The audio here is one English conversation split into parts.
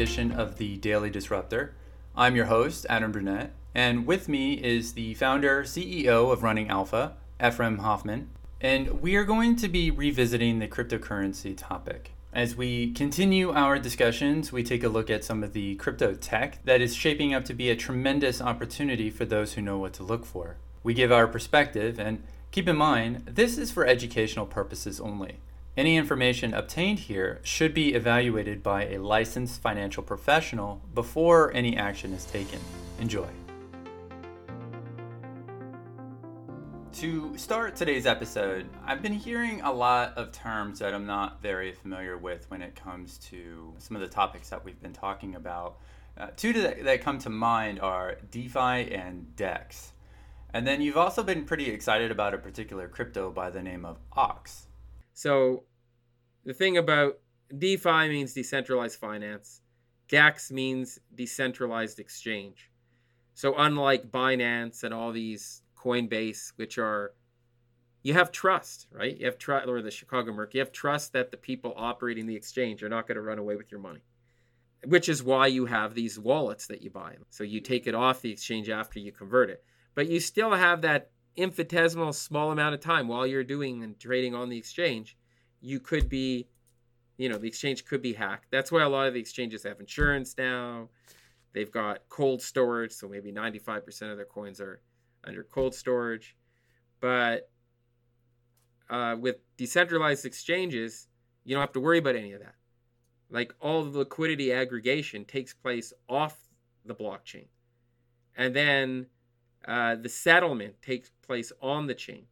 edition of the Daily Disruptor. I'm your host, Adam Burnett, and with me is the founder, CEO of Running Alpha, Ephraim Hoffman, and we are going to be revisiting the cryptocurrency topic. As we continue our discussions, we take a look at some of the crypto tech that is shaping up to be a tremendous opportunity for those who know what to look for. We give our perspective, and keep in mind, this is for educational purposes only. Any information obtained here should be evaluated by a licensed financial professional before any action is taken. Enjoy. To start today's episode, I've been hearing a lot of terms that I'm not very familiar with when it comes to some of the topics that we've been talking about. Uh, two that, that come to mind are DeFi and DEX. And then you've also been pretty excited about a particular crypto by the name of OX. So, the thing about DeFi means decentralized finance, DEX means decentralized exchange. So, unlike Binance and all these Coinbase, which are you have trust, right? You have trust, or the Chicago Merc. You have trust that the people operating the exchange are not going to run away with your money, which is why you have these wallets that you buy. So you take it off the exchange after you convert it, but you still have that infinitesimal small amount of time while you're doing and trading on the exchange. You could be, you know, the exchange could be hacked. That's why a lot of the exchanges have insurance now. They've got cold storage, so maybe 95% of their coins are under cold storage. But uh, with decentralized exchanges, you don't have to worry about any of that. Like all the liquidity aggregation takes place off the blockchain. And then uh, the settlement takes place on the chain.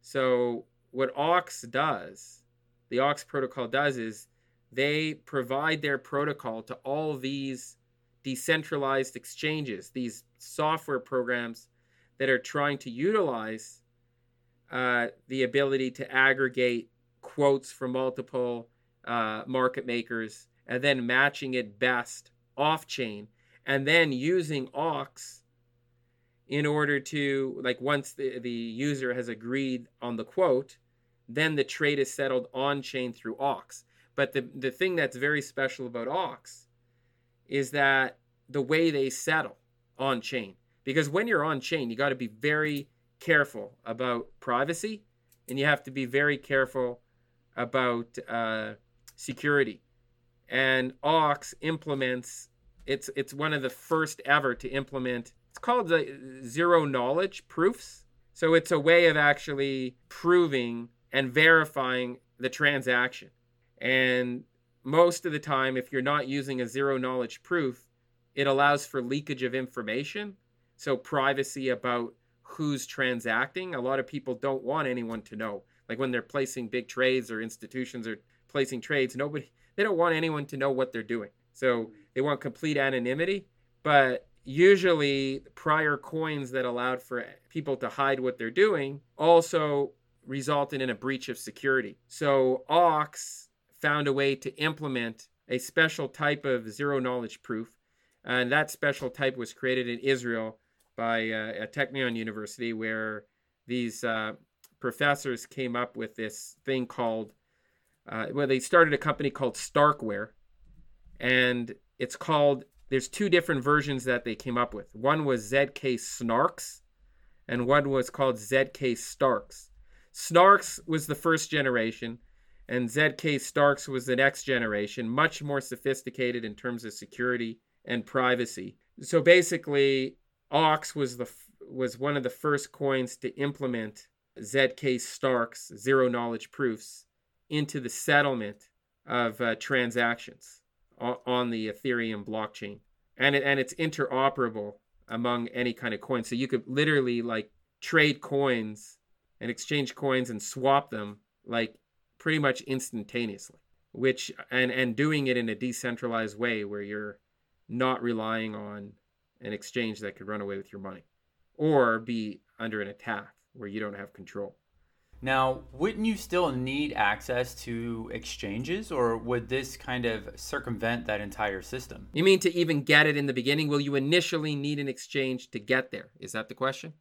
So, what OX does, the OX protocol does, is they provide their protocol to all these decentralized exchanges, these software programs that are trying to utilize uh, the ability to aggregate quotes from multiple uh, market makers and then matching it best off chain and then using OX in order to like once the, the user has agreed on the quote then the trade is settled on chain through OX but the, the thing that's very special about OX is that the way they settle on chain because when you're on chain, you got to be very careful about privacy and you have to be very careful about uh, security. And OX implements it's it's one of the first ever to implement. Called the zero knowledge proofs. So it's a way of actually proving and verifying the transaction. And most of the time, if you're not using a zero knowledge proof, it allows for leakage of information so privacy about who's transacting, a lot of people don't want anyone to know. Like when they're placing big trades or institutions are placing trades, nobody they don't want anyone to know what they're doing. So they want complete anonymity, but usually prior coins that allowed for people to hide what they're doing also resulted in a breach of security. So OX found a way to implement a special type of zero knowledge proof, and that special type was created in Israel by uh, at Technion University, where these uh, professors came up with this thing called, uh, well, they started a company called Starkware, and it's called. There's two different versions that they came up with. One was ZK Snarks, and one was called ZK Starks. Snarks was the first generation, and ZK Starks was the next generation, much more sophisticated in terms of security and privacy. So basically, OX was the was one of the first coins to implement ZK Stark's zero knowledge proofs into the settlement of uh, transactions on the Ethereum blockchain, and it, and it's interoperable among any kind of coin. So you could literally like trade coins and exchange coins and swap them like pretty much instantaneously which and and doing it in a decentralized way where you're not relying on an exchange that could run away with your money or be under an attack where you don't have control. Now, wouldn't you still need access to exchanges, or would this kind of circumvent that entire system? You mean to even get it in the beginning? Will you initially need an exchange to get there? Is that the question?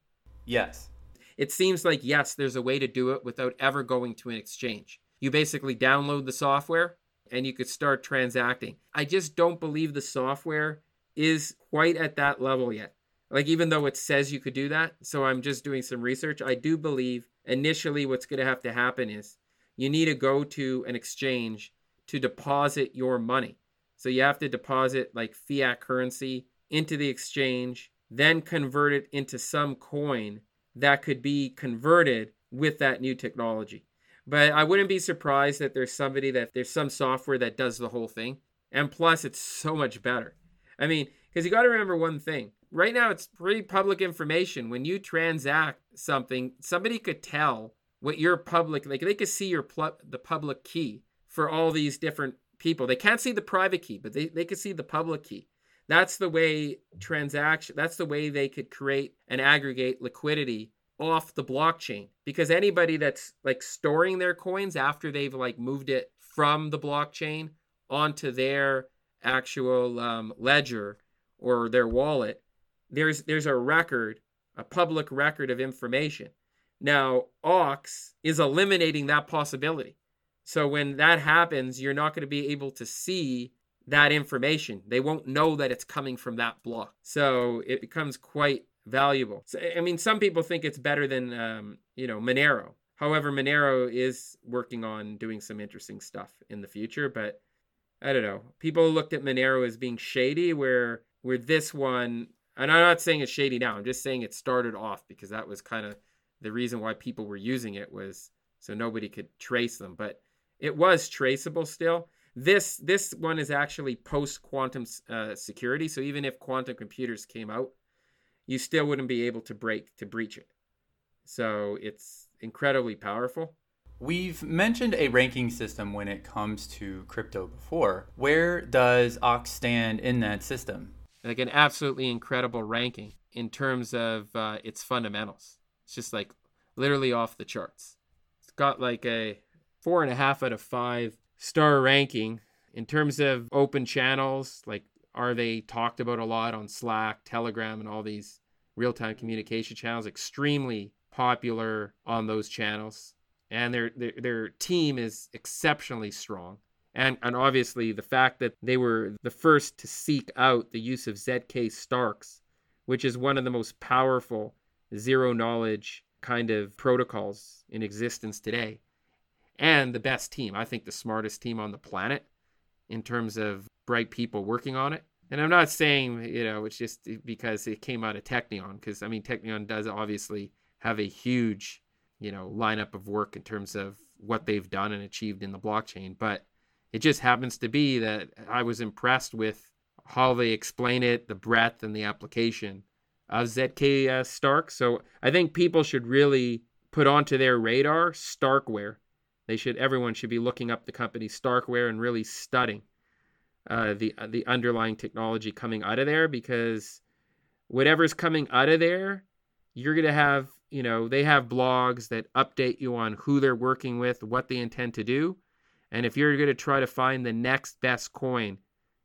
Yes. It seems like, yes, there's a way to do it without ever going to an exchange. You basically download the software and you could start transacting. I just don't believe the software is quite at that level yet. Like, even though it says you could do that, so I'm just doing some research, I do believe initially what's going to have to happen is you need to go to an exchange to deposit your money. So you have to deposit like fiat currency into the exchange, then convert it into some coin that could be converted with that new technology. But I wouldn't be surprised that there's somebody that there's some software that does the whole thing. And plus, it's so much better. I mean, because you got to remember one thing. Right now, it's pretty public information. When you transact something, somebody could tell what your public, like they could see your pl- the public key for all these different people. They can't see the private key, but they, they could see the public key. That's the way transaction, that's the way they could create and aggregate liquidity off the blockchain because anybody that's like storing their coins after they've like moved it from the blockchain onto their actual um, ledger or their wallet there's there's a record a public record of information now OX is eliminating that possibility so when that happens you're not going to be able to see that information they won't know that it's coming from that block so it becomes quite valuable. So, I mean, some people think it's better than, um, you know, Monero. However, Monero is working on doing some interesting stuff in the future, but I don't know. People looked at Monero as being shady, where where this one, and I'm not saying it's shady now. I'm just saying it started off because that was kind of the reason why people were using it was so nobody could trace them. But it was traceable still. This this one is actually post quantum uh, security. So even if quantum computers came out you still wouldn't be able to break to breach it. So it's incredibly powerful. We've mentioned a ranking system when it comes to crypto before. Where does Ox stand in that system? Like an absolutely incredible ranking in terms of uh, its fundamentals. It's just like literally off the charts. It's got like a four and a half out of five star ranking in terms of open channels, like are they talked about a lot on Slack, Telegram, and all these real time communication channels? Extremely popular on those channels. And their, their, their team is exceptionally strong. And, and obviously, the fact that they were the first to seek out the use of ZK Starks, which is one of the most powerful zero knowledge kind of protocols in existence today. And the best team, I think the smartest team on the planet in terms of bright people working on it. And I'm not saying, you know, it's just because it came out of Technion, because I mean, Technion does obviously have a huge, you know, lineup of work in terms of what they've done and achieved in the blockchain. But it just happens to be that I was impressed with how they explain it, the breadth and the application of ZK uh, Stark. So I think people should really put onto their radar Starkware. They should, everyone should be looking up the company Starkware and really studying uh, the uh, the underlying technology coming out of there because whatever's coming out of there, you're gonna have you know they have blogs that update you on who they're working with, what they intend to do, and if you're gonna try to find the next best coin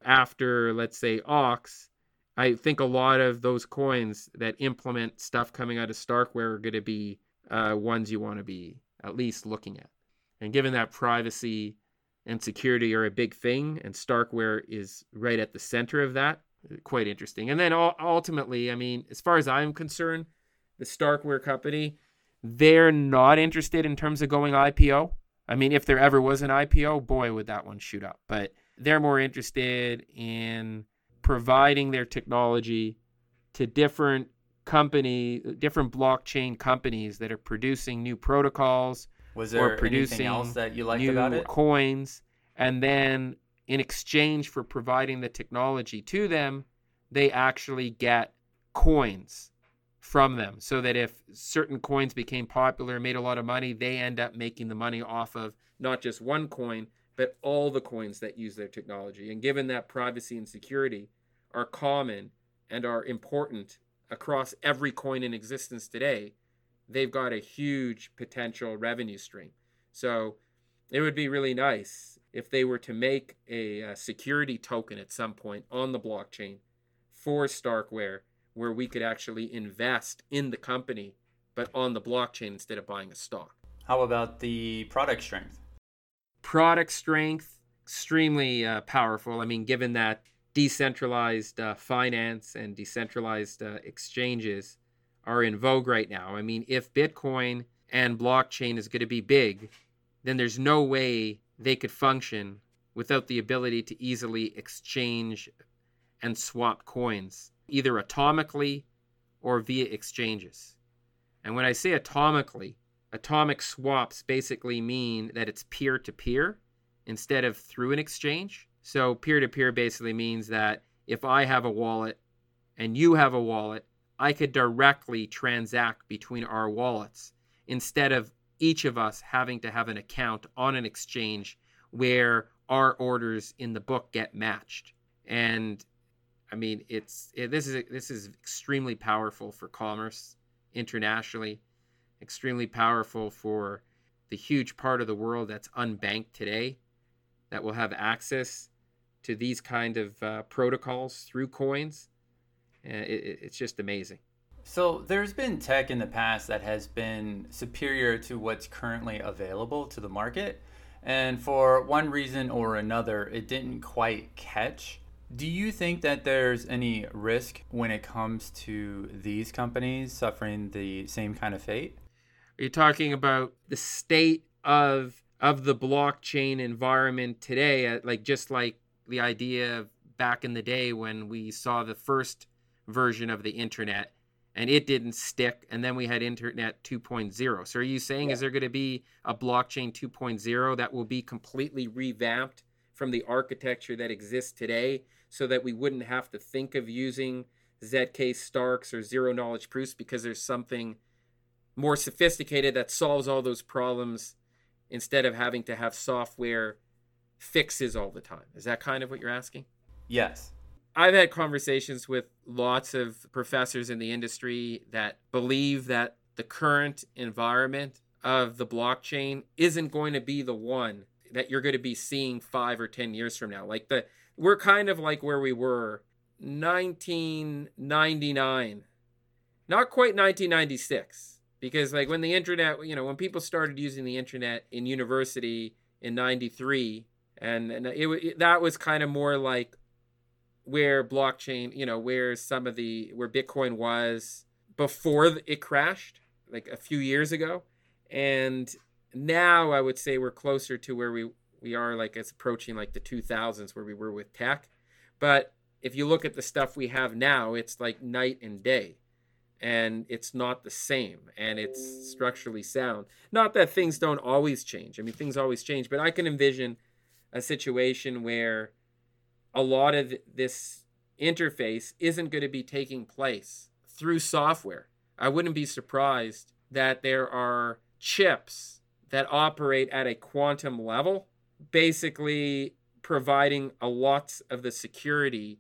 after let's say OX, I think a lot of those coins that implement stuff coming out of Starkware are gonna be uh, ones you want to be at least looking at. And given that privacy and security are a big thing, and Starkware is right at the center of that. Quite interesting. And then ultimately, I mean, as far as I'm concerned, the Starkware company, they're not interested in terms of going IPO. I mean, if there ever was an IPO, boy, would that one shoot up. But they're more interested in providing their technology to different company, different blockchain companies that are producing new protocols, was there anything else that you liked about it? Coins, and then in exchange for providing the technology to them, they actually get coins from them. So that if certain coins became popular and made a lot of money, they end up making the money off of not just one coin, but all the coins that use their technology. And given that privacy and security are common and are important across every coin in existence today, they've got a huge potential revenue stream. So it would be really nice if they were to make a, a security token at some point on the blockchain for Starkware where we could actually invest in the company but on the blockchain instead of buying a stock. How about the product strength? Product strength extremely uh, powerful. I mean, given that decentralized uh, finance and decentralized uh, exchanges are in vogue right now. I mean, if Bitcoin and blockchain is going to be big, then there's no way they could function without the ability to easily exchange and swap coins, either atomically or via exchanges. And when I say atomically, atomic swaps basically mean that it's peer to peer instead of through an exchange. So peer to peer basically means that if I have a wallet and you have a wallet, I could directly transact between our wallets instead of each of us having to have an account on an exchange where our orders in the book get matched. And I mean, it's it, this is this is extremely powerful for commerce internationally, extremely powerful for the huge part of the world that's unbanked today that will have access to these kind of uh, protocols through coins. Uh, it, it's just amazing. So there's been tech in the past that has been superior to what's currently available to the market. And for one reason or another, it didn't quite catch. Do you think that there's any risk when it comes to these companies suffering the same kind of fate? Are you talking about the state of of the blockchain environment today, uh, like just like the idea of back in the day when we saw the first version of the internet and it didn't stick and then we had internet 2.0 so are you saying yeah. is there going to be a blockchain 2.0 that will be completely revamped from the architecture that exists today so that we wouldn't have to think of using zk starks or zero knowledge proofs because there's something more sophisticated that solves all those problems instead of having to have software fixes all the time. Is that kind of what you're asking? Yes. I've had conversations with lots of professors in the industry that believe that the current environment of the blockchain isn't going to be the one that you're going to be seeing 5 or 10 years from now. Like the we're kind of like where we were 1999. Not quite 1996 because like when the internet you know when people started using the internet in university in 93 and, and it, it that was kind of more like where blockchain you know where some of the where bitcoin was before it crashed like a few years ago and now i would say we're closer to where we we are like it's approaching like the 2000s where we were with tech but if you look at the stuff we have now it's like night and day and it's not the same and it's structurally sound. Not that things don't always change. I mean, things always change, but I can envision a situation where a lot of this interface isn't going to be taking place through software. I wouldn't be surprised that there are chips that operate at a quantum level, basically providing a lot of the security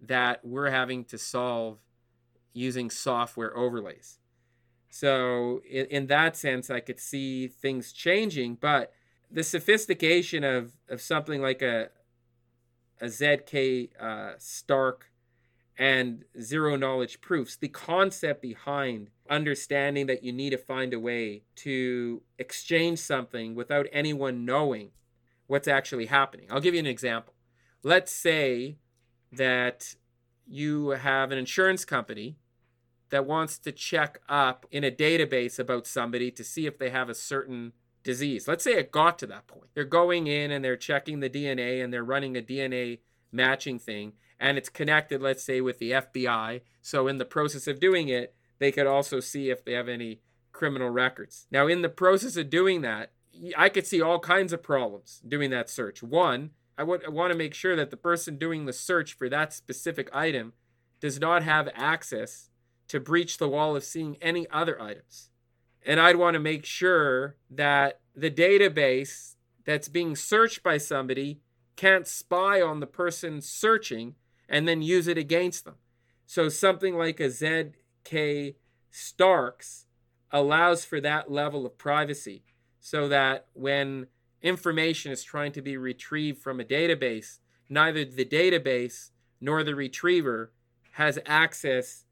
that we're having to solve using software overlays. So, in, in, that sense, I could see things changing, but the sophistication of, of something like a, a ZK uh, Stark and zero knowledge proofs, the concept behind understanding that you need to find a way to exchange something without anyone knowing what's actually happening. I'll give you an example. Let's say that you have an insurance company that wants to check up in a database about somebody to see if they have a certain disease. Let's say it got to that point. They're going in and they're checking the DNA and they're running a DNA matching thing and it's connected, let's say, with the FBI. So, in the process of doing it, they could also see if they have any criminal records. Now, in the process of doing that, I could see all kinds of problems doing that search. One, I would want to make sure that the person doing the search for that specific item does not have access to breach the wall of seeing any other items. And I'd want to make sure that the database that's being searched by somebody can't spy on the person searching and then use it against them. So something like a ZK Starks allows for that level of privacy so that when information is trying to be retrieved from a database, neither the database nor the retriever has access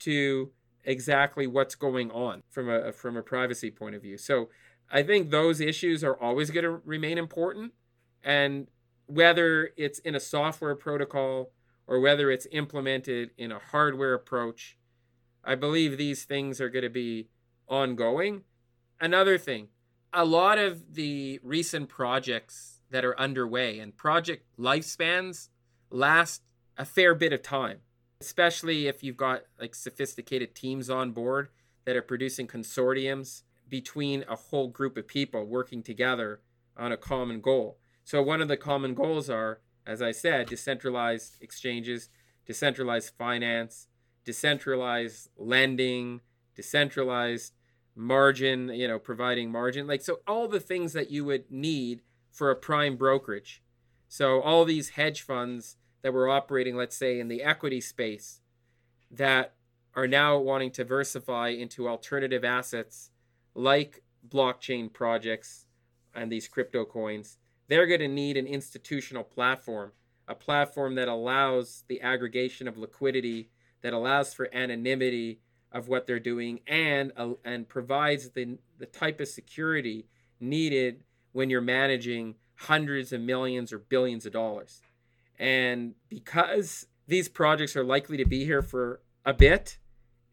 to exactly what's going on from a from a privacy point of view. So I think those issues are always going to remain important and whether it's in a software protocol or whether it's implemented in a hardware approach, I believe these things are going to be ongoing. Another thing, a lot of the recent projects that are underway and project lifespans last a fair bit of time, especially if you've got like sophisticated teams on board that are producing consortiums between a whole group of people working together on a common goal. So one of the common goals are, as I said, decentralized exchanges, decentralized finance, decentralized lending, decentralized margin, you know, providing margin. Like so all the things that you would need for a prime brokerage. So all these hedge funds that were operating, let's say, in the equity space that are now wanting to diversify into alternative assets like blockchain projects and these crypto coins, they're going to need an institutional platform, a platform that allows the aggregation of liquidity, that allows for anonymity of what they're doing, and uh, and provides the the type of security needed when you're managing hundreds of millions or billions of dollars. And because these projects are likely to be here for a bit,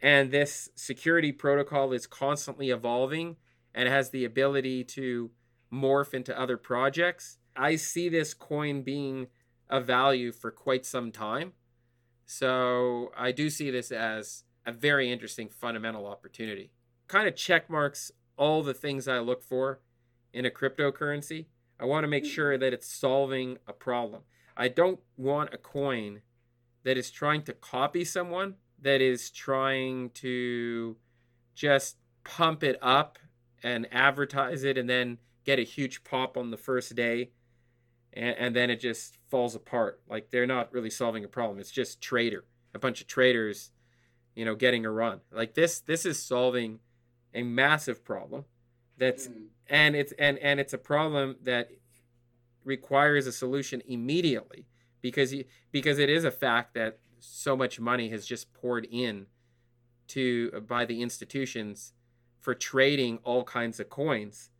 and this security protocol is constantly evolving and has the ability to morph into other projects, I see this coin being a value for quite some time. So I do see this as a very interesting fundamental opportunity. Kind of check marks all the things I look for in a cryptocurrency. I want to make hmm. sure that it's solving a problem. I don't want a coin that is trying to copy someone, that is trying to just pump it up and advertise it and then get a huge pop on the first day and, and then it just falls apart. Like they're not really solving a problem. It's just trader, a bunch of traders, you know, getting a run. Like this this is solving a massive problem that's mm. and it's and and it's a problem that requires a solution immediately because you, because it is a fact that so much money has just poured in to uh, by the institutions for trading all kinds of coins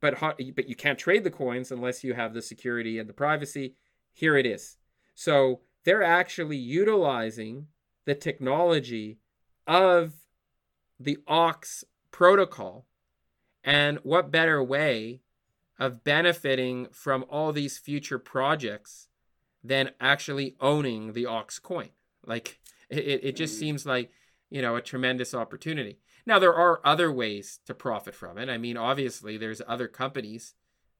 but but you can't trade the coins unless you have the security and the privacy here it is so they're actually utilizing the technology of the OX protocol and what better way of benefiting from all these future projects than actually owning the OX coin? Like it, it just mm-hmm. seems like you know a tremendous opportunity. Now there are other ways to profit from it. I mean obviously there's other companies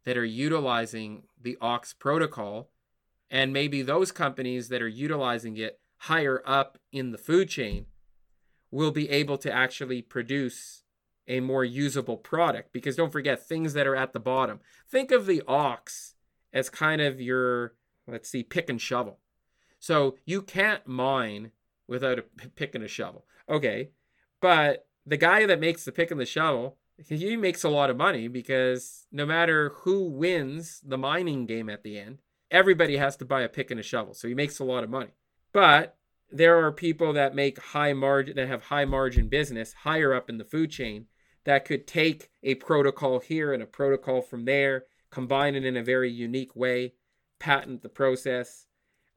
that are utilizing the OX protocol and maybe those companies that are utilizing it higher up in the food chain will be able to actually produce a more usable product because don't forget things that are at the bottom. Think of the OX as kind of your, let's see, pick and shovel. So you can't mine without a pick and a shovel. Okay. But the guy that makes the pick and the shovel, he makes a lot of money because no matter who wins the mining game at the end, everybody has to buy a pick and a shovel. So he makes a lot of money. But there are people that make high margin that have high margin business higher up in the food chain that could take a protocol here and a protocol from there, combine it in a very unique way, patent the process,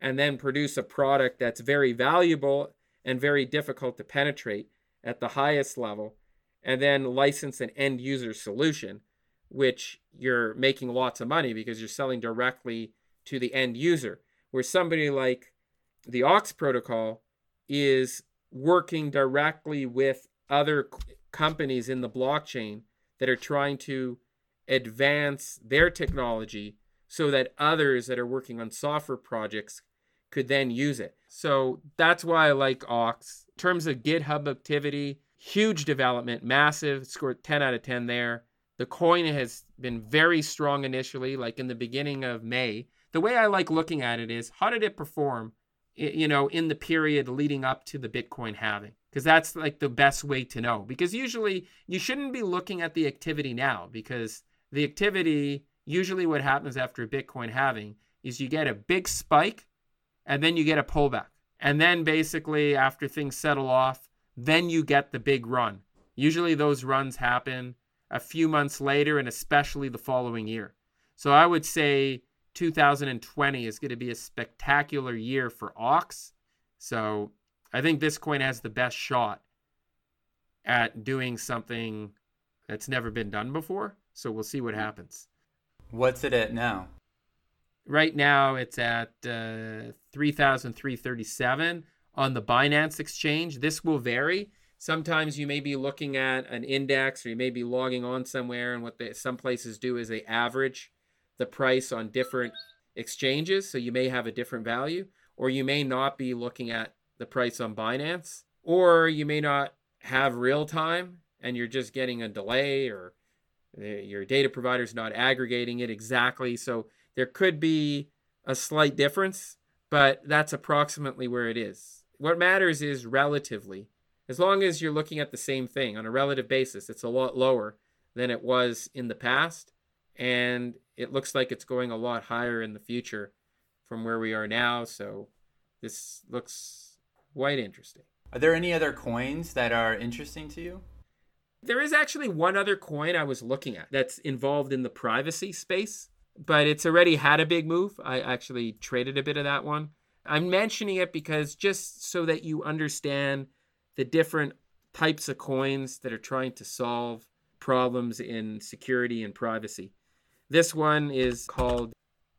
and then produce a product that's very valuable and very difficult to penetrate at the highest level, and then license an end user solution, which you're making lots of money because you're selling directly to the end user. Where somebody like the OX protocol is working directly with other companies in the blockchain that are trying to advance their technology so that others that are working on software projects could then use it. So that's why I like OX. In terms of GitHub activity, huge development, massive, scored 10 out of 10 there. The coin has been very strong initially, like in the beginning of May. The way I like looking at it is how did it perform, you know, in the period leading up to the Bitcoin halving? because that's like the best way to know. Because usually you shouldn't be looking at the activity now because the activity usually what happens after a Bitcoin halving is you get a big spike and then you get a pullback. And then basically after things settle off, then you get the big run. Usually those runs happen a few months later and especially the following year. So I would say 2020 is going to be a spectacular year for OX. So I think this coin has the best shot at doing something that's never been done before. So we'll see what happens. What's it at now? Right now, it's at uh, 3,337 on the Binance exchange. This will vary. Sometimes you may be looking at an index or you may be logging on somewhere, and what they, some places do is they average the price on different exchanges. So you may have a different value, or you may not be looking at the price on Binance, or you may not have real time and you're just getting a delay or your data provider's not aggregating it exactly. So there could be a slight difference, but that's approximately where it is. What matters is relatively. As long as you're looking at the same thing on a relative basis, it's a lot lower than it was in the past. And it looks like it's going a lot higher in the future from where we are now. So this looks quite interesting. Are there any other coins that are interesting to you? There is actually one other coin I was looking at that's involved in the privacy space, but it's already had a big move. I actually traded a bit of that one. I'm mentioning it because just so that you understand the different types of coins that are trying to solve problems in security and privacy. This one is called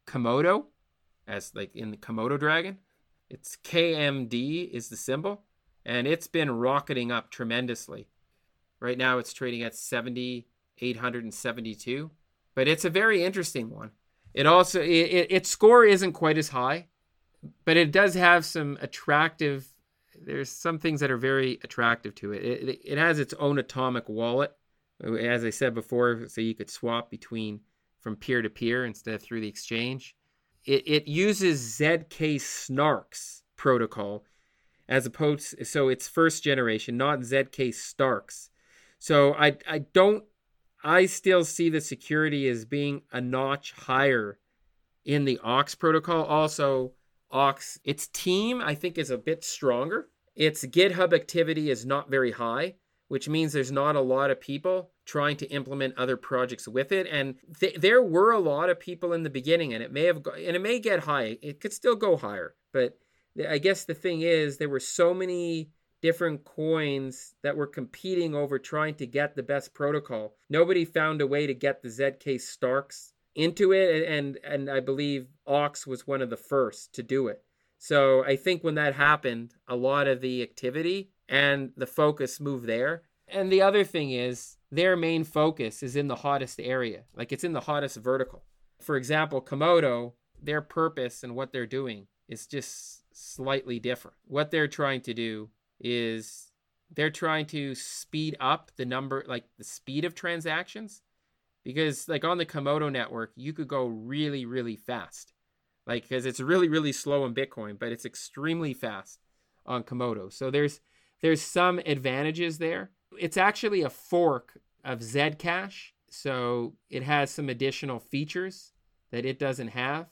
Komodo, as like in the Komodo dragon. It's KMD is the symbol, and it's been rocketing up tremendously. Right now, it's trading at 7,872, but it's a very interesting one. It also it, it, its score isn't quite as high, but it does have some attractive. There's some things that are very attractive to it. It, it has its own atomic wallet, as I said before, so you could swap between from peer to peer instead of through the exchange. It, it uses ZK Snarks protocol as opposed so it's first generation, not ZK Starks. So I I don't I still see the security as being a notch higher in the OX protocol. Also, OX its team I think is a bit stronger. Its GitHub activity is not very high, which means there's not a lot of people trying to implement other projects with it. And th- there were a lot of people in the beginning, and it may have go- and it may get high. It could still go higher, but I guess the thing is there were so many different coins that were competing over trying to get the best protocol. Nobody found a way to get the ZK Starks into it, and and I believe OX was one of the first to do it. So I think when that happened, a lot of the activity and the focus move there. And the other thing is their main focus is in the hottest area, like it's in the hottest vertical. For example, Komodo, their purpose and what they're doing is just slightly different. What they're trying to do is they're trying to speed up the number, like the speed of transactions. Because, like on the Komodo network, you could go really, really fast. Like, because it's really, really slow in Bitcoin, but it's extremely fast on Komodo. So there's there's some advantages there. It's actually a fork of Zcash, so it has some additional features that it doesn't have.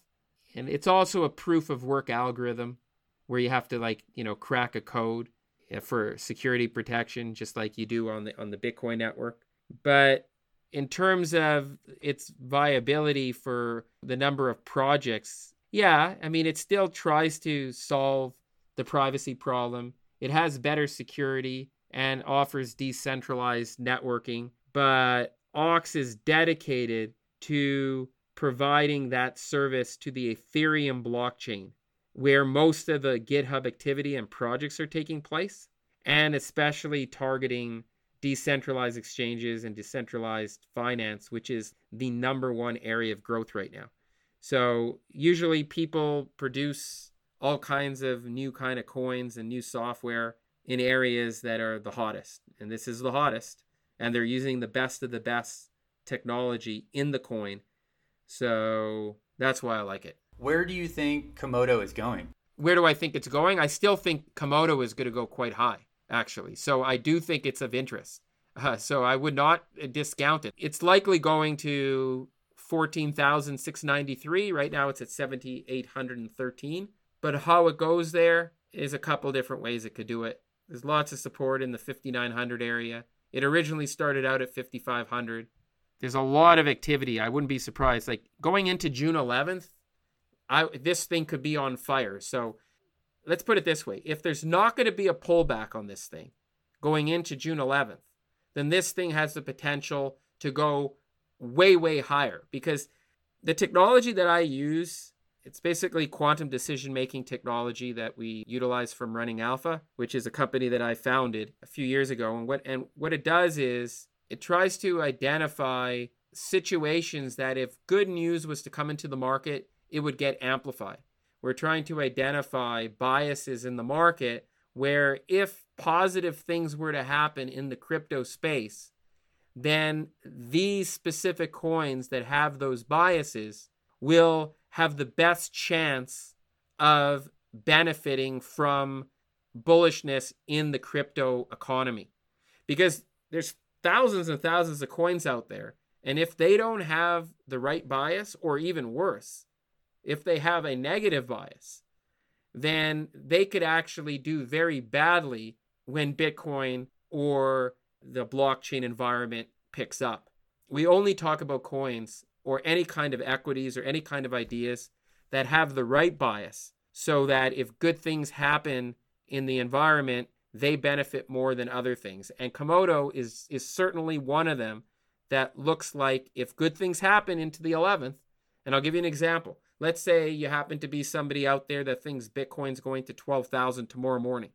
And it's also a proof of work algorithm where you have to like, you know, crack a code eh, for security protection just like you do on the on the Bitcoin network. But in terms of its viability for the number of projects, yeah, I mean it still tries to solve the privacy problem. It has better security and offers decentralized networking, but OX is dedicated to providing that service to the Ethereum blockchain, where most of the GitHub activity and projects are taking place, and especially targeting decentralized exchanges and decentralized finance, which is the number one area of growth right now. So usually people produce all kinds of new kind of coins and new software in areas that are the hottest. And this is the hottest. And they're using the best of the best technology in the coin. So that's why I like it. Where do you think Komodo is going? Where do I think it's going? I still think Komodo is going to go quite high, actually. So I do think it's of interest. Uh, so I would not discount it. It's likely going to 14,693. Right now it's at 7,813. But how it goes there is a couple different ways it could do it. There's lots of support in the 5900 area. It originally started out at 5500. There's a lot of activity. I wouldn't be surprised. Like going into June 11th, I this thing could be on fire. So let's put it this way: if there's not going to be a pullback on this thing going into June 11th, then this thing has the potential to go way way higher because the technology that I use it's basically quantum decision making technology that we utilize from running alpha which is a company that i founded a few years ago. And what and what it does is it tries to identify situations that if good news was to come into the market it would get amplified. We're trying to identify biases in the market where if positive things were to happen in the crypto space then these specific coins that have those biases will have the best chance of benefiting from bullishness in the crypto economy. Because there's thousands and thousands of coins out there and if they don't have the right bias or even worse if they have a negative bias then they could actually do very badly when bitcoin or the blockchain environment picks up. We only talk about coins or any kind of equities or any kind of ideas that have the right bias so that if good things happen in the environment, they benefit more than other things. And Komodo is is certainly one of them that looks like if good things happen into the 11th, and I'll give you an example. Let's say you happen to be somebody out there that thinks Bitcoin's going to 12,000 tomorrow morning.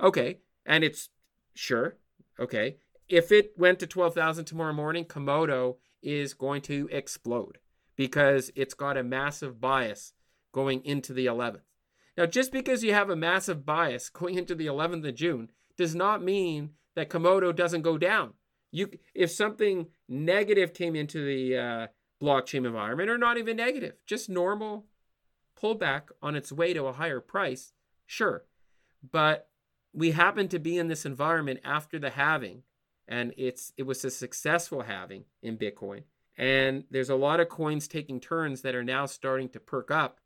Okay, and it's sure, okay. If it went to 12,000 tomorrow morning, Komodo is going to explode because it's got a massive bias going into the 11th. Now, just because you have a massive bias going into the 11th of June does not mean that Komodo doesn't go down. You, if something negative came into the uh, blockchain environment, or not even negative, just normal pullback on its way to a higher price, sure. But we happen to be in this environment after the halving and it's it was a successful halving in Bitcoin. And there's a lot of coins taking turns that are now starting to perk up.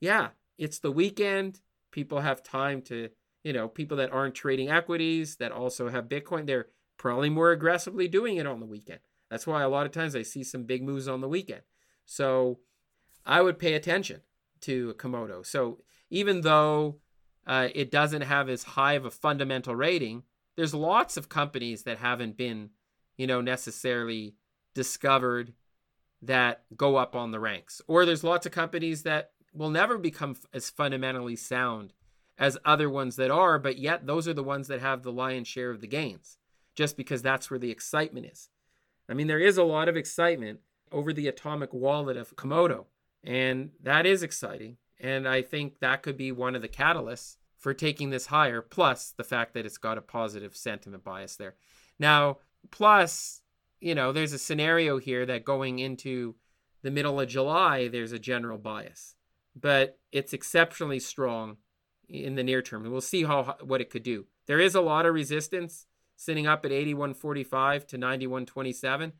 Yeah, it's the weekend. People have time to, you know, people that aren't trading equities that also have Bitcoin, they're probably more aggressively doing it on the weekend. That's why a lot of times I see some big moves on the weekend. So I would pay attention to Komodo. So even though uh, it doesn't have as high of a fundamental rating, there's lots of companies that haven't been, you know, necessarily discovered that go up on the ranks. Or there's lots of companies that will never become as fundamentally sound as other ones that are, but yet those are the ones that have the lion's share of the gains, just because that's where the excitement is. I mean, there is a lot of excitement over the atomic wallet of Komodo, and that is exciting. And I think that could be one of the catalysts for taking this higher, plus the fact that it's got a positive sentiment bias there. Now, plus, you know, there's a scenario here that going into the middle of July, there's a general bias, but it's exceptionally strong in the near term. We'll see how what it could do. There is a lot of resistance sitting up at 81.45 to 91.27,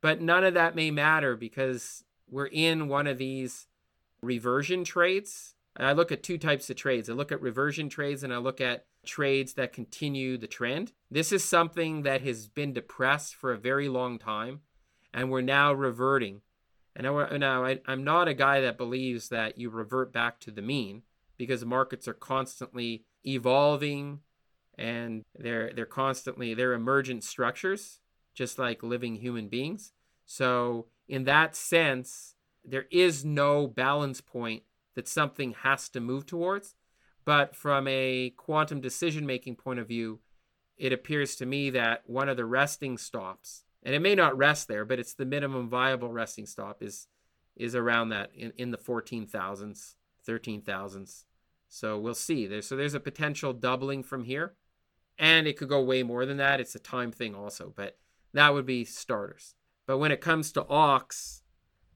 but none of that may matter because we're in one of these reversion trades I look at two types of trades. I look at reversion trades and I look at trades that continue the trend. This is something that has been depressed for a very long time, and we're now reverting. And now I, am not a guy that believes that you revert back to the mean because markets are constantly evolving and they're they're constantly they're emergent structures just like living human beings. So in that sense, there is no balance point that something has to move towards. But from a quantum decision making point of view, it appears to me that one of the resting stops, and it may not rest there, but it's the minimum viable resting stop is is around that in, in the 14,000s, 13,000s. So we'll see. So there's a potential doubling from here. And it could go way more than that. It's a time thing also, but that would be starters. But when it comes to OX,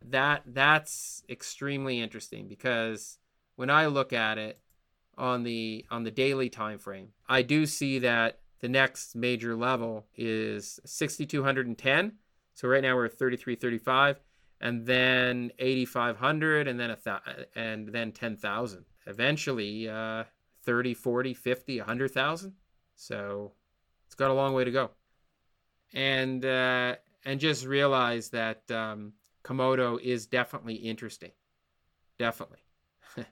that that's extremely interesting because when I look at it on the on the daily time frame, I do see that the next major level is 6210. So right now we're at 3335 and then 8500 and then a th- and then 10,000. Eventually uh 30, 40, 50, 100,000. So it's got a long way to go. And uh and just realize that um Komodo is definitely interesting. Definitely.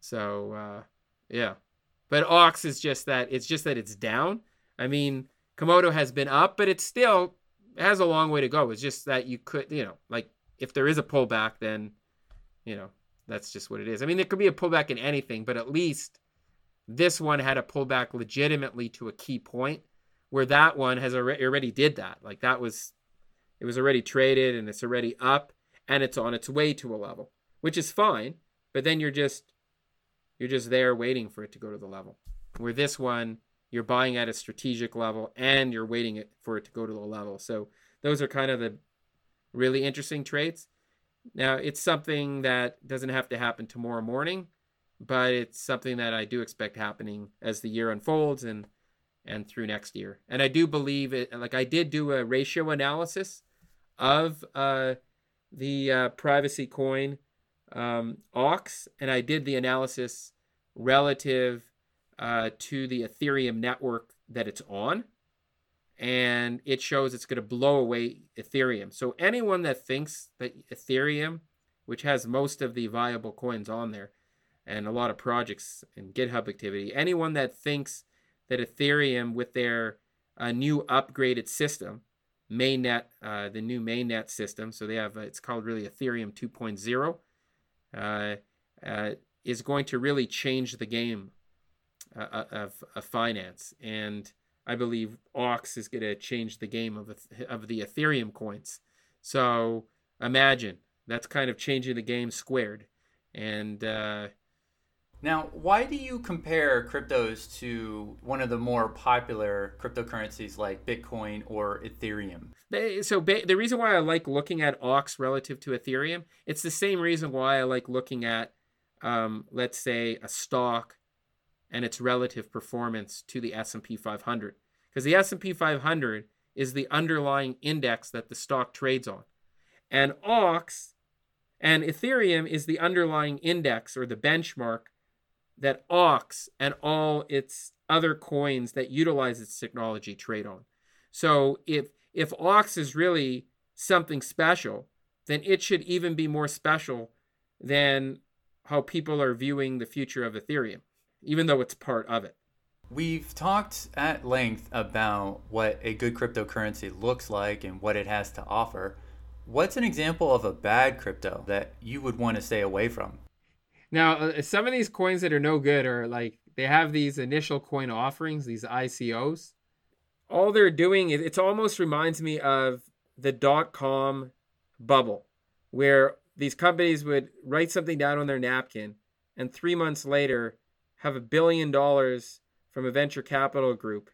So uh, yeah, but OX is just that it's just that it's down. I mean, Komodo has been up, but it still has a long way to go. It's just that you could, you know, like if there is a pullback, then you know that's just what it is. I mean, there could be a pullback in anything, but at least this one had a pullback legitimately to a key point where that one has already, already did that. Like that was, it was already traded and it's already up and it's on its way to a level, which is fine. But then you're just, you're just there waiting for it to go to the level. Where this one, you're buying at a strategic level and you're waiting it for it to go to the level. So those are kind of the really interesting traits. Now, it's something that doesn't have to happen tomorrow morning, but it's something that I do expect happening as the year unfolds and and through next year. And I do believe it. Like I did do a ratio analysis of uh, the uh, privacy coin um, OX, and I did the analysis relative uh, to the Ethereum network that it's on and it shows it's going to blow away Ethereum. So anyone that thinks that Ethereum, which has most of the viable coins on there and a lot of projects and GitHub activity, anyone that thinks that Ethereum with their uh, new upgraded system, mainnet, uh, the new mainnet system, so they have it's called really Ethereum 2.0, uh, uh, is going to really change the game uh, of, of finance and I believe OX is going to change the game of of the Ethereum coins. So imagine that's kind of changing the game squared. And uh, now, why do you compare cryptos to one of the more popular cryptocurrencies like Bitcoin or Ethereum? So the reason why I like looking at OX relative to Ethereum, it's the same reason why I like looking at, um, let's say, a stock and its relative performance to the S&P 500 because the S&P 500 is the underlying index that the stock trades on. And OX and Ethereum is the underlying index or the benchmark that OX and all its other coins that utilize its technology trade on. So if if OX is really something special, then it should even be more special than how people are viewing the future of Ethereum even though it's part of it. We've talked at length about what a good cryptocurrency looks like and what it has to offer. What's an example of a bad crypto that you would want to stay away from? Now, uh, some of these coins that are no good are like they have these initial coin offerings, these ICOs. All they're doing is it almost reminds me of the dot com bubble, where these companies would write something down on their napkin, and three months later, have a billion dollars from a venture capital group,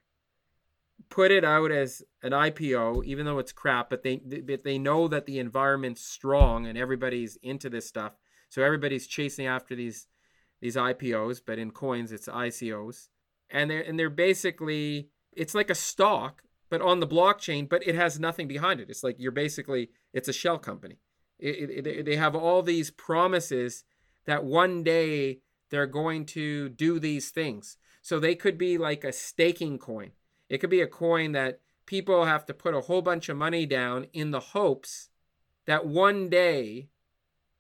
put it out as an IPO, even though it's crap, but they but they know that the environment's strong and everybody's into this stuff. So everybody's chasing after these these IPOs, but in coins it's ICOs. And they're and they're basically it's like a stock, but on the blockchain, but it has nothing behind it. It's like you're basically it's a shell company. It, it, it, they have all these promises that one day they're going to do these things. So they could be like a staking coin. It could be a coin that people have to put a whole bunch of money down in the hopes that one day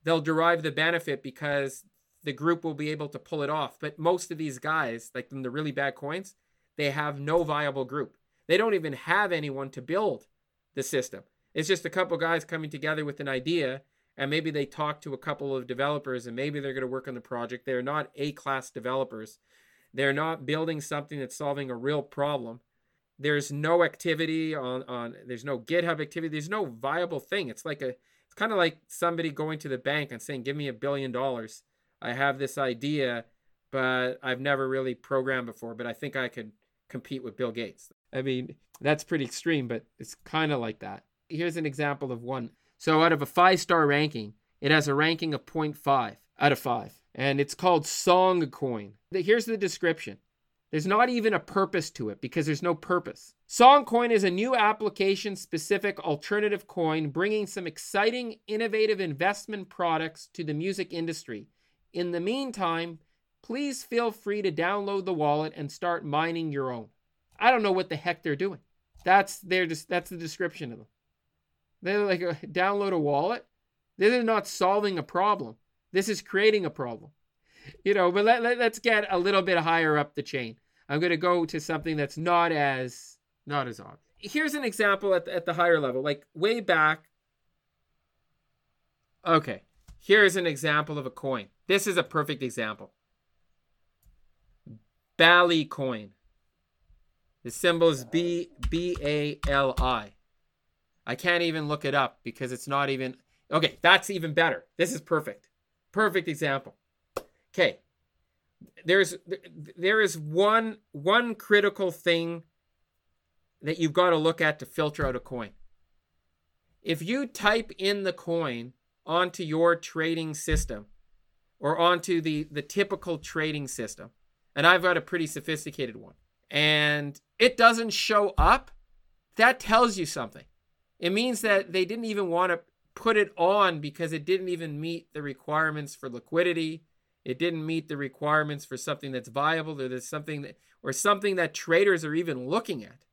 they'll derive the benefit because the group will be able to pull it off. But most of these guys, like the really bad coins, they have no viable group. They don't even have anyone to build the system. It's just a couple guys coming together with an idea and maybe they talk to a couple of developers and maybe they're going to work on the project. They're not A class developers. They're not building something that's solving a real problem. There's no activity on, on there's no GitHub activity. There's no viable thing. It's like a it's kind of like somebody going to the bank and saying, Give me a billion dollars. I have this idea, but I've never really programmed before, but I think I could compete with Bill Gates. I mean, that's pretty extreme, but it's kind of like that. Here's an example of one. So out of a five star ranking, it has a ranking of 0.5 out of 5. And it's called Song Coin. Here's the description. There's not even a purpose to it because there's no purpose. Songcoin is a new application specific alternative coin bringing some exciting, innovative investment products to the music industry. In the meantime, please feel free to download the wallet and start mining your own. I don't know what the heck they're doing. That's their that's the description of them. They're like a, download a wallet. This is not solving a problem. This is creating a problem. You know, but let, let, let's get a little bit higher up the chain. I'm going to go to something that's not as not as obvious. Here's an example at the, at the higher level, like way back. Okay, here's an example of a coin. This is a perfect example. Bali coin. The symbol is B B A L I. I can't even look it up because it's not even okay. That's even better. This is perfect. Perfect example. Okay. There's there is one one critical thing that you've got to look at to filter out a coin. If you type in the coin onto your trading system or onto the the typical trading system, and I've got a pretty sophisticated one, and it doesn't show up, that tells you something. It means that they didn't even want to put it on because it didn't even meet the requirements for liquidity. It didn't meet the requirements for something that's viable or there's something that or something that traders are even looking at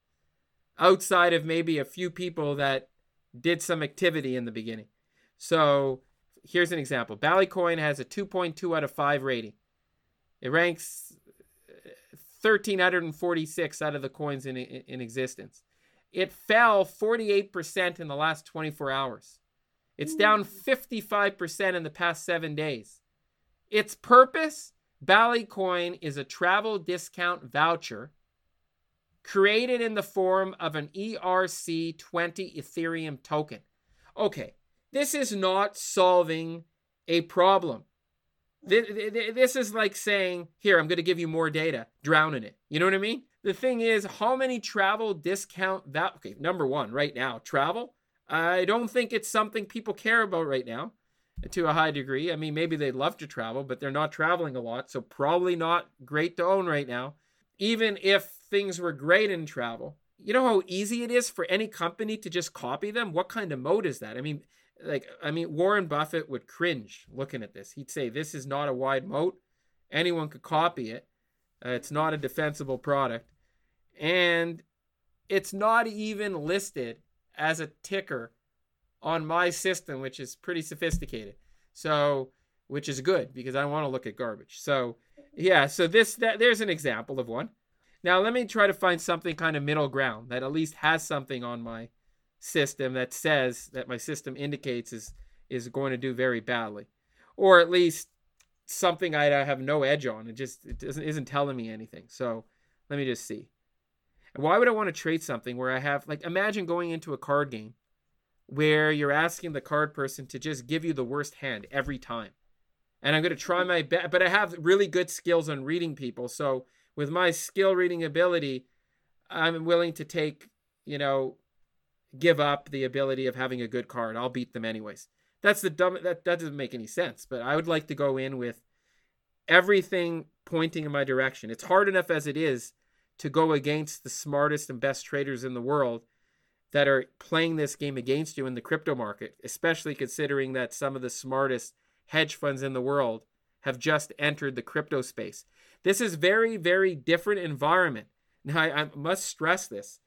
outside of maybe a few people that did some activity in the beginning. So here's an example. Ballycoin has a 2.2 out of 5 rating. It ranks 1346 out of the coins in, in, in existence. It fell 48% in the last 24 hours. It's down 55% in the past seven days. Its purpose Ballycoin is a travel discount voucher created in the form of an ERC20 Ethereum token. Okay, this is not solving a problem. This is like saying, here, I'm going to give you more data, drown in it. You know what I mean? The thing is, how many travel discount that? Okay, number one, right now, travel. I don't think it's something people care about right now to a high degree. I mean, maybe they'd love to travel, but they're not traveling a lot, so probably not great to own right now. Even if things were great in travel, you know how easy it is for any company to just copy them? What kind of mode is that? I mean, like I mean Warren Buffett would cringe looking at this. He'd say this is not a wide moat. Anyone could copy it. Uh, it's not a defensible product. And it's not even listed as a ticker on my system, which is pretty sophisticated. So, which is good because I want to look at garbage. So, yeah, so this that there's an example of one. Now, let me try to find something kind of middle ground that at least has something on my system that says that my system indicates is is going to do very badly, or at least something I have no edge on. It just it doesn't isn't telling me anything. So let me just see. Why would I want to trade something where I have like imagine going into a card game where you're asking the card person to just give you the worst hand every time. And I'm going to try my best, but I have really good skills on reading people. So with my skill reading ability, I'm willing to take, you know, give up the ability of having a good card. I'll beat them anyways. That's the dumb that that doesn't make any sense, but I would like to go in with everything pointing in my direction. It's hard enough as it is to go against the smartest and best traders in the world that are playing this game against you in the crypto market, especially considering that some of the smartest hedge funds in the world have just entered the crypto space. This is very very different environment. Now I, I must stress this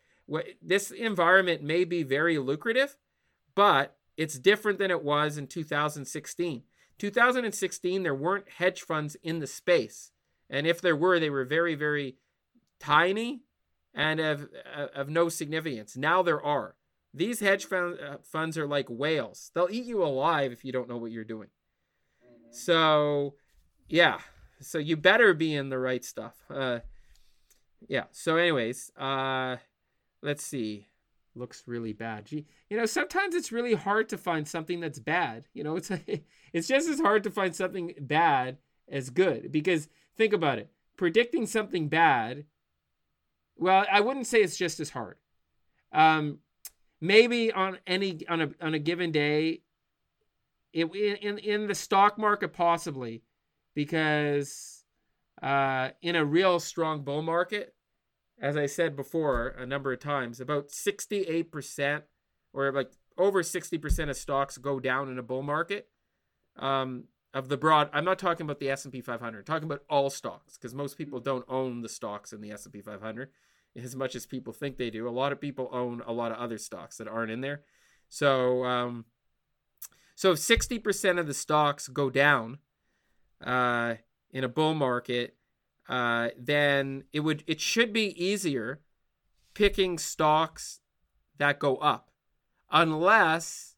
this environment may be very lucrative, but it's different than it was in 2016. 2016, there weren't hedge funds in the space. And if there were, they were very, very tiny and of, of no significance. Now there are. These hedge fund, uh, funds are like whales. They'll eat you alive if you don't know what you're doing. So, yeah. So you better be in the right stuff. Uh, yeah. So, anyways, uh, let's see looks really bad gee you know sometimes it's really hard to find something that's bad you know it's it's just as hard to find something bad as good because think about it predicting something bad well i wouldn't say it's just as hard um maybe on any on a on a given day it, in in the stock market possibly because uh in a real strong bull market as I said before a number of times, about 68% or like over 60% of stocks go down in a bull market. Um, of the broad, I'm not talking about the S&P 500. I'm talking about all stocks because most people don't own the stocks in the S&P 500 as much as people think they do. A lot of people own a lot of other stocks that aren't in there. So, um, so if 60% of the stocks go down, uh, in a bull market, uh, then it would it should be easier picking stocks that go up, unless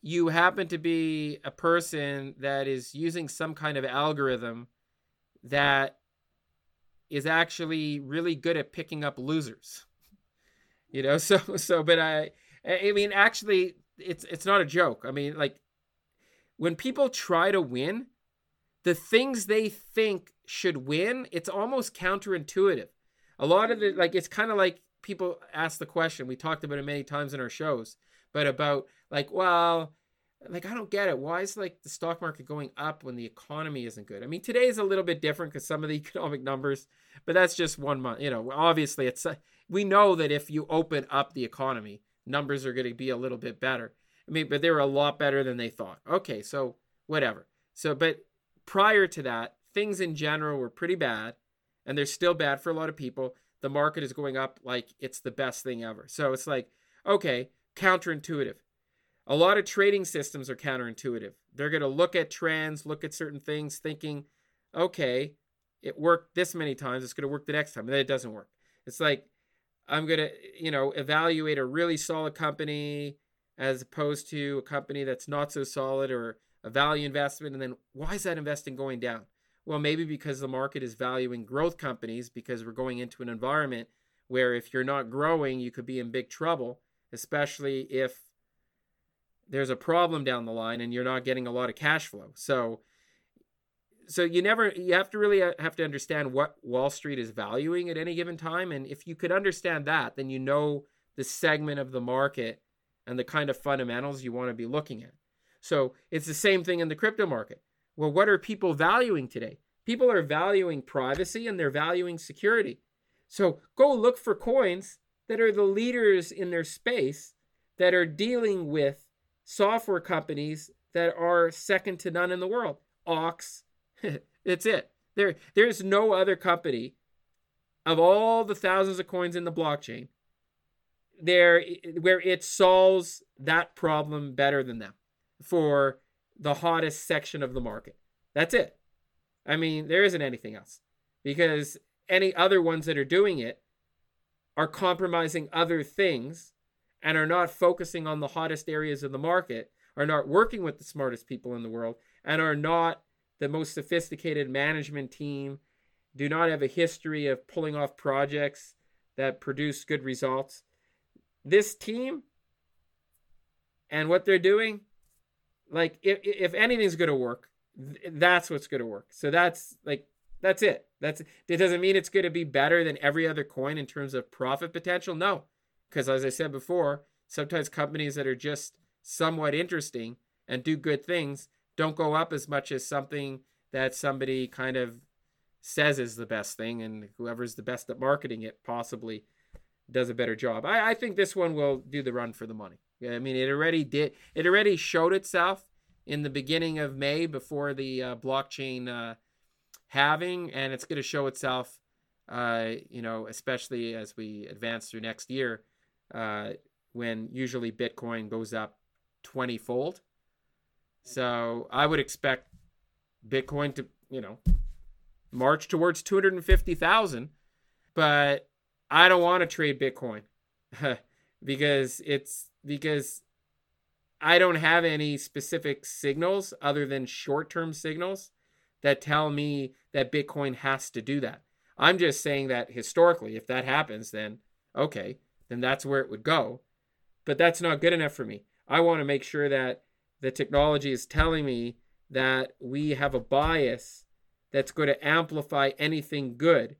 you happen to be a person that is using some kind of algorithm that is actually really good at picking up losers. You know, so so but I I mean actually it's it's not a joke. I mean like when people try to win, the things they think should win, it's almost counterintuitive. A lot of it like it's kind of like people ask the question, we talked about it many times in our shows, but about like, well, like I don't get it. Why is like the stock market going up when the economy isn't good? I mean, today is a little bit different because some of the economic numbers, but that's just one month. You know, obviously it's uh, we know that if you open up the economy, numbers are going to be a little bit better. I mean, but they were a lot better than they thought. Okay, so whatever. So, but prior to that, things in general were pretty bad, and they're still bad for a lot of people. The market is going up like it's the best thing ever. So it's like, okay, counterintuitive a lot of trading systems are counterintuitive. They're going to look at trends, look at certain things, thinking, okay, it worked this many times, it's going to work the next time. And then it doesn't work. It's like, I'm going to, you know, evaluate a really solid company as opposed to a company that's not so solid or a value investment. And then why is that investing going down? Well, maybe because the market is valuing growth companies because we're going into an environment where if you're not growing, you could be in big trouble, especially if there's a problem down the line and you're not getting a lot of cash flow. So so you never you have to really uh, have to understand what Wall Street is valuing at any given time and if you could understand that then you know the segment of the market and the kind of fundamentals you want to be looking at. So it's the same thing in the crypto market. Well, what are people valuing today? People are valuing privacy and they're valuing security. So go look for coins that are the leaders in their space that are dealing with software companies that are second to none in the world. OX, it's it. There, there's no other company of all the thousands of coins in the blockchain there where it solves that problem better than them for the hottest section of the market. That's it. I mean, there isn't anything else because any other ones that are doing it are compromising other things and are not focusing on the hottest areas of the market, are not working with the smartest people in the world, and are not the most sophisticated management team, do not have a history of pulling off projects that produce good results. This team and what they're doing, like if, if anything's going to work, that's what's going to work. So that's like that's it. That's it doesn't mean it's going to be better than every other coin in terms of profit potential. No. Because as I said before, sometimes companies that are just somewhat interesting and do good things don't go up as much as something that somebody kind of says is the best thing, and whoever's the best at marketing it possibly does a better job. I, I think this one will do the run for the money. I mean, it already did. It already showed itself in the beginning of May before the uh, blockchain uh, halving, and it's going to show itself, uh, you know, especially as we advance through next year uh, when usually Bitcoin goes up 20 fold. So I would expect Bitcoin to, you know, march towards 250,000. But I don't want to trade Bitcoin because it's because I don't have any specific signals other than short term signals that tell me that Bitcoin has to do that. I'm just saying that historically, if that happens, then okay, then that's where it would go. But that's not good enough for me. I want to make sure that the technology is telling me that we have a bias that's going to amplify anything good.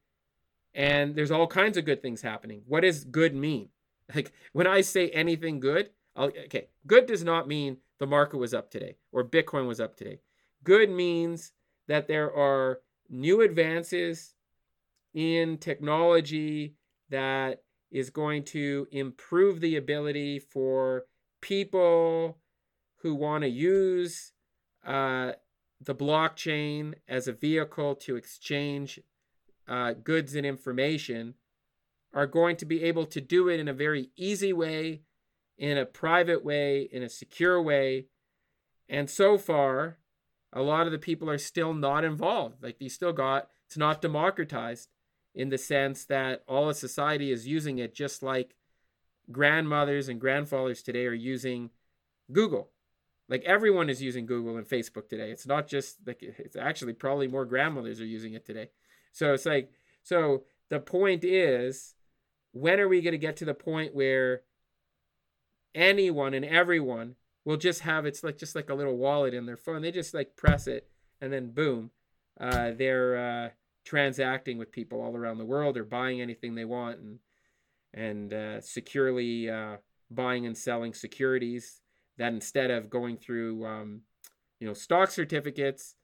And there's all kinds of good things happening. What does good mean? Like when I say anything good, I'll, okay, good does not mean the market was up today or Bitcoin was up today. Good means that there are new advances in technology that is going to improve the ability for people who want to use uh, the blockchain as a vehicle to exchange uh, goods and information are going to be able to do it in a very easy way, in a private way, in a secure way. And so far, a lot of the people are still not involved. Like you still got it's not democratized in the sense that all of society is using it just like grandmothers and grandfathers today are using Google. Like everyone is using Google and Facebook today. It's not just like it's actually probably more grandmothers are using it today. So it's like so the point is when are we going to get to the point where anyone and everyone will just have it's like just like a little wallet in their phone. They just like press it and then boom, uh, they're uh, transacting with people all around the world or buying anything they want and and uh, securely uh, buying and selling securities that instead of going through um, you know stock certificates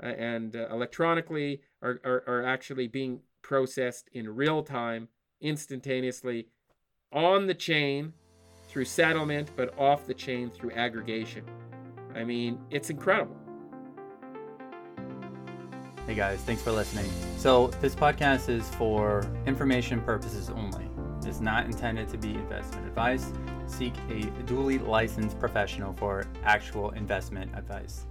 uh, and uh, electronically are, are, are actually being processed in real time instantaneously on the chain through settlement, but off the chain through aggregation. I mean, it's incredible. Hey guys, thanks for listening. So, this podcast is for information purposes only. It's not intended to be investment advice. Seek a duly licensed professional for actual investment advice.